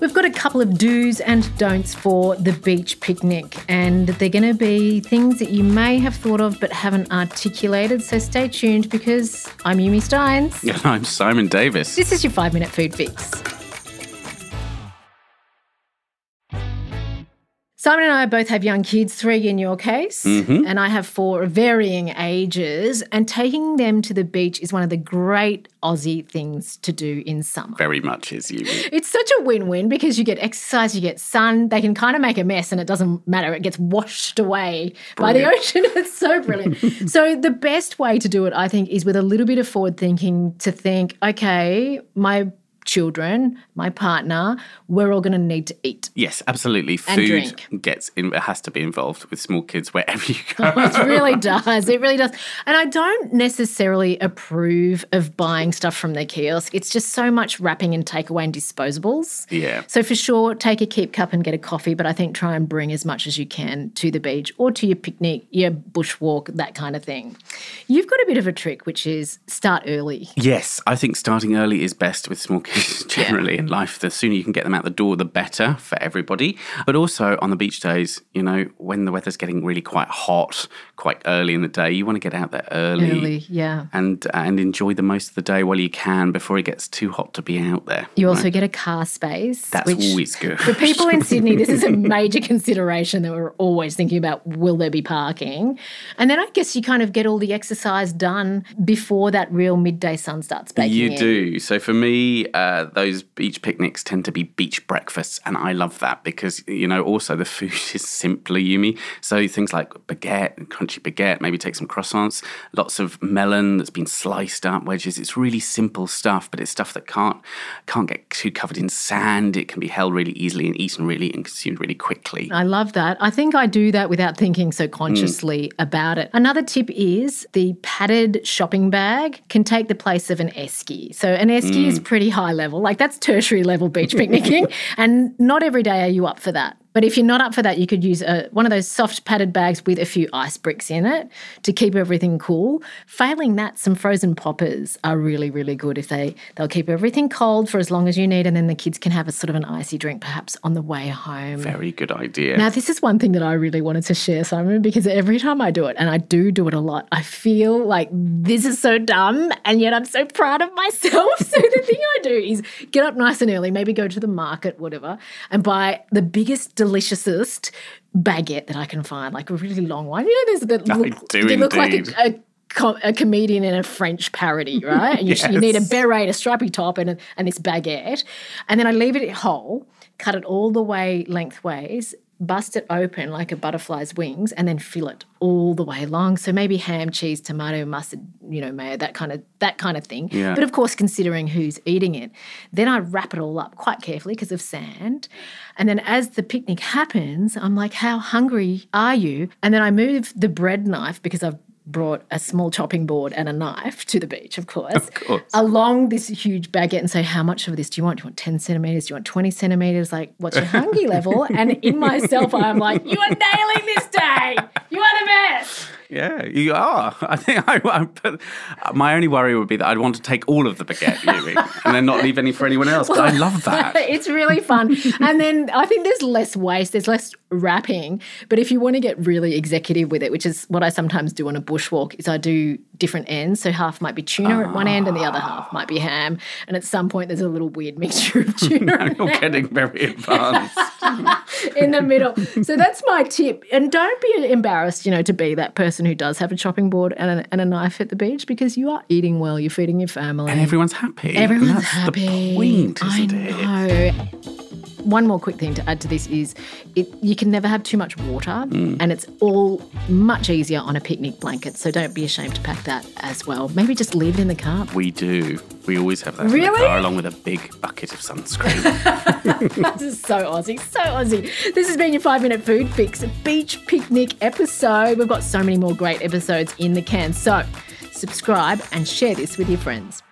We've got a couple of do's and don'ts for the beach picnic, and they're going to be things that you may have thought of but haven't articulated. So stay tuned because I'm Yumi Stynes. And I'm Simon Davis. This is your five minute food fix. Simon and I both have young kids, three in your case, mm-hmm. and I have four varying ages. And taking them to the beach is one of the great Aussie things to do in summer. Very much is you. It's such a win win because you get exercise, you get sun. They can kind of make a mess and it doesn't matter. It gets washed away by the ocean. It's so brilliant. so, the best way to do it, I think, is with a little bit of forward thinking to think, okay, my children, my partner, we're all going to need to eat. Yes, absolutely. And Food drink. gets in, it has to be involved with small kids wherever you go. Oh, it really does. It really does. And I don't necessarily approve of buying stuff from the kiosk. It's just so much wrapping and takeaway and disposables. Yeah. So for sure, take a keep cup and get a coffee, but I think try and bring as much as you can to the beach or to your picnic, your bushwalk, that kind of thing. You've got a bit of a trick, which is start early. Yes, I think starting early is best with small kids generally in life. The sooner you can get them out the door, the better for everybody. But also on the beach days, you know, when the weather's getting really quite hot, quite early in the day, you want to get out there early. Early, yeah. And, and enjoy the most of the day while you can before it gets too hot to be out there. You also get a car space. That's always good. For people in Sydney, this is a major consideration that we're always thinking about will there be parking? And then I guess you kind of get all the exercise done before that real midday sun starts baking You in. do. So for me, uh, Uh, those beach picnics tend to be beach breakfasts, and I love that because you know also the food is simpler, Yumi. So things like baguette, crunchy baguette, maybe take some croissants, lots of melon that's been sliced up, wedges. It's really simple stuff, but it's stuff that can't can't get too covered in sand. It can be held really easily and eaten really and consumed really quickly. I love that. I think I do that without thinking so consciously hmm. about it. Another tip is the padded shopping bag can take the place of an esky. So an esky is hmm. pretty high level, like that's tertiary level beach picnicking, and not every day are you up for that. But if you're not up for that, you could use a, one of those soft padded bags with a few ice bricks in it to keep everything cool. Failing that, some frozen poppers are really, really good if they they'll keep everything cold for as long as you need, and then the kids can have a sort of an icy drink perhaps on the way home. Very good idea. Now, this is one thing that I really wanted to share, Simon, because every time I do it, and I do do it a lot, I feel like this is so dumb, and yet I'm so proud of myself. So the thing I do is get up nice and early, maybe go to the market, whatever, and buy the biggest, deliciousest baguette that I can find, like a really long one. You know, there's the I look, they look like a, a a comedian in a French parody, right? And you, you need a beret, a stripy top, and, a, and this baguette. And then I leave it whole, cut it all the way lengthways, bust it open like a butterfly's wings, and then fill it all the way along. So maybe ham, cheese, tomato, mustard, you know, mayo, that kind of that kind of thing. Yeah. But of course, considering who's eating it, then I wrap it all up quite carefully because of sand. And then as the picnic happens, I'm like, "How hungry are you?" And then I move the bread knife because I've brought a small chopping board and a knife to the beach, of course, Of course. along this huge baguette and say, How much of this do you want? Do you want 10 centimeters? Do you want 20 centimeters? Like, what's your hungry level? And in myself, I'm like, You are nailing this day. You are the best. Yeah, you are. I think I, I but my only worry would be that I'd want to take all of the baguette, Yumi, and then not leave any for anyone else. But I love that. it's really fun. and then I think there's less waste, there's less wrapping. But if you want to get really executive with it, which is what I sometimes do on a bushwalk, is I do different ends. So half might be tuna at one end and the other half might be ham. And at some point there's a little weird mixture of tuna and You're getting very advanced. in the middle. So that's my tip. And don't be embarrassed, you know, to be that person who does have a chopping board and a, and a knife at the beach because you are eating well, you're feeding your family. and everyone's happy. Everyone's that's happy. The point, isn't it? One more quick thing to add to this is it you can never have too much water Mm. and it's all much easier on a picnic blanket. So don't be ashamed to pack that as well. Maybe just leave it in the car. We do. We always have that Really? car, along with a big bucket of sunscreen. This is so Aussie, so Aussie. This has been your five minute food fix, beach picnic episode. We've got so many more great episodes in the can. So subscribe and share this with your friends.